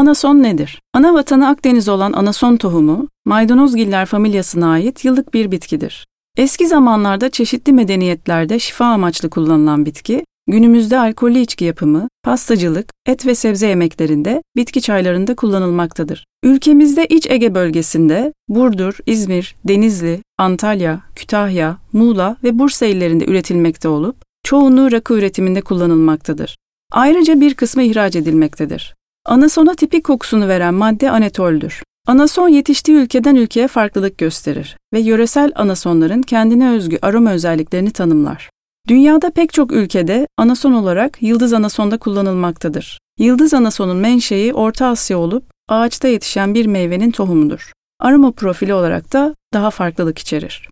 Anason nedir? Ana vatanı Akdeniz olan anason tohumu, maydanozgiller familyasına ait yıllık bir bitkidir. Eski zamanlarda çeşitli medeniyetlerde şifa amaçlı kullanılan bitki, günümüzde alkollü içki yapımı, pastacılık, et ve sebze yemeklerinde, bitki çaylarında kullanılmaktadır. Ülkemizde İç Ege bölgesinde Burdur, İzmir, Denizli, Antalya, Kütahya, Muğla ve Bursa illerinde üretilmekte olup çoğunluğu rakı üretiminde kullanılmaktadır. Ayrıca bir kısmı ihraç edilmektedir. Anasona tipik kokusunu veren madde anetoldür. Anason yetiştiği ülkeden ülkeye farklılık gösterir ve yöresel anasonların kendine özgü aroma özelliklerini tanımlar. Dünyada pek çok ülkede anason olarak yıldız anasonda kullanılmaktadır. Yıldız anasonun menşei Orta Asya olup ağaçta yetişen bir meyvenin tohumudur. Aroma profili olarak da daha farklılık içerir.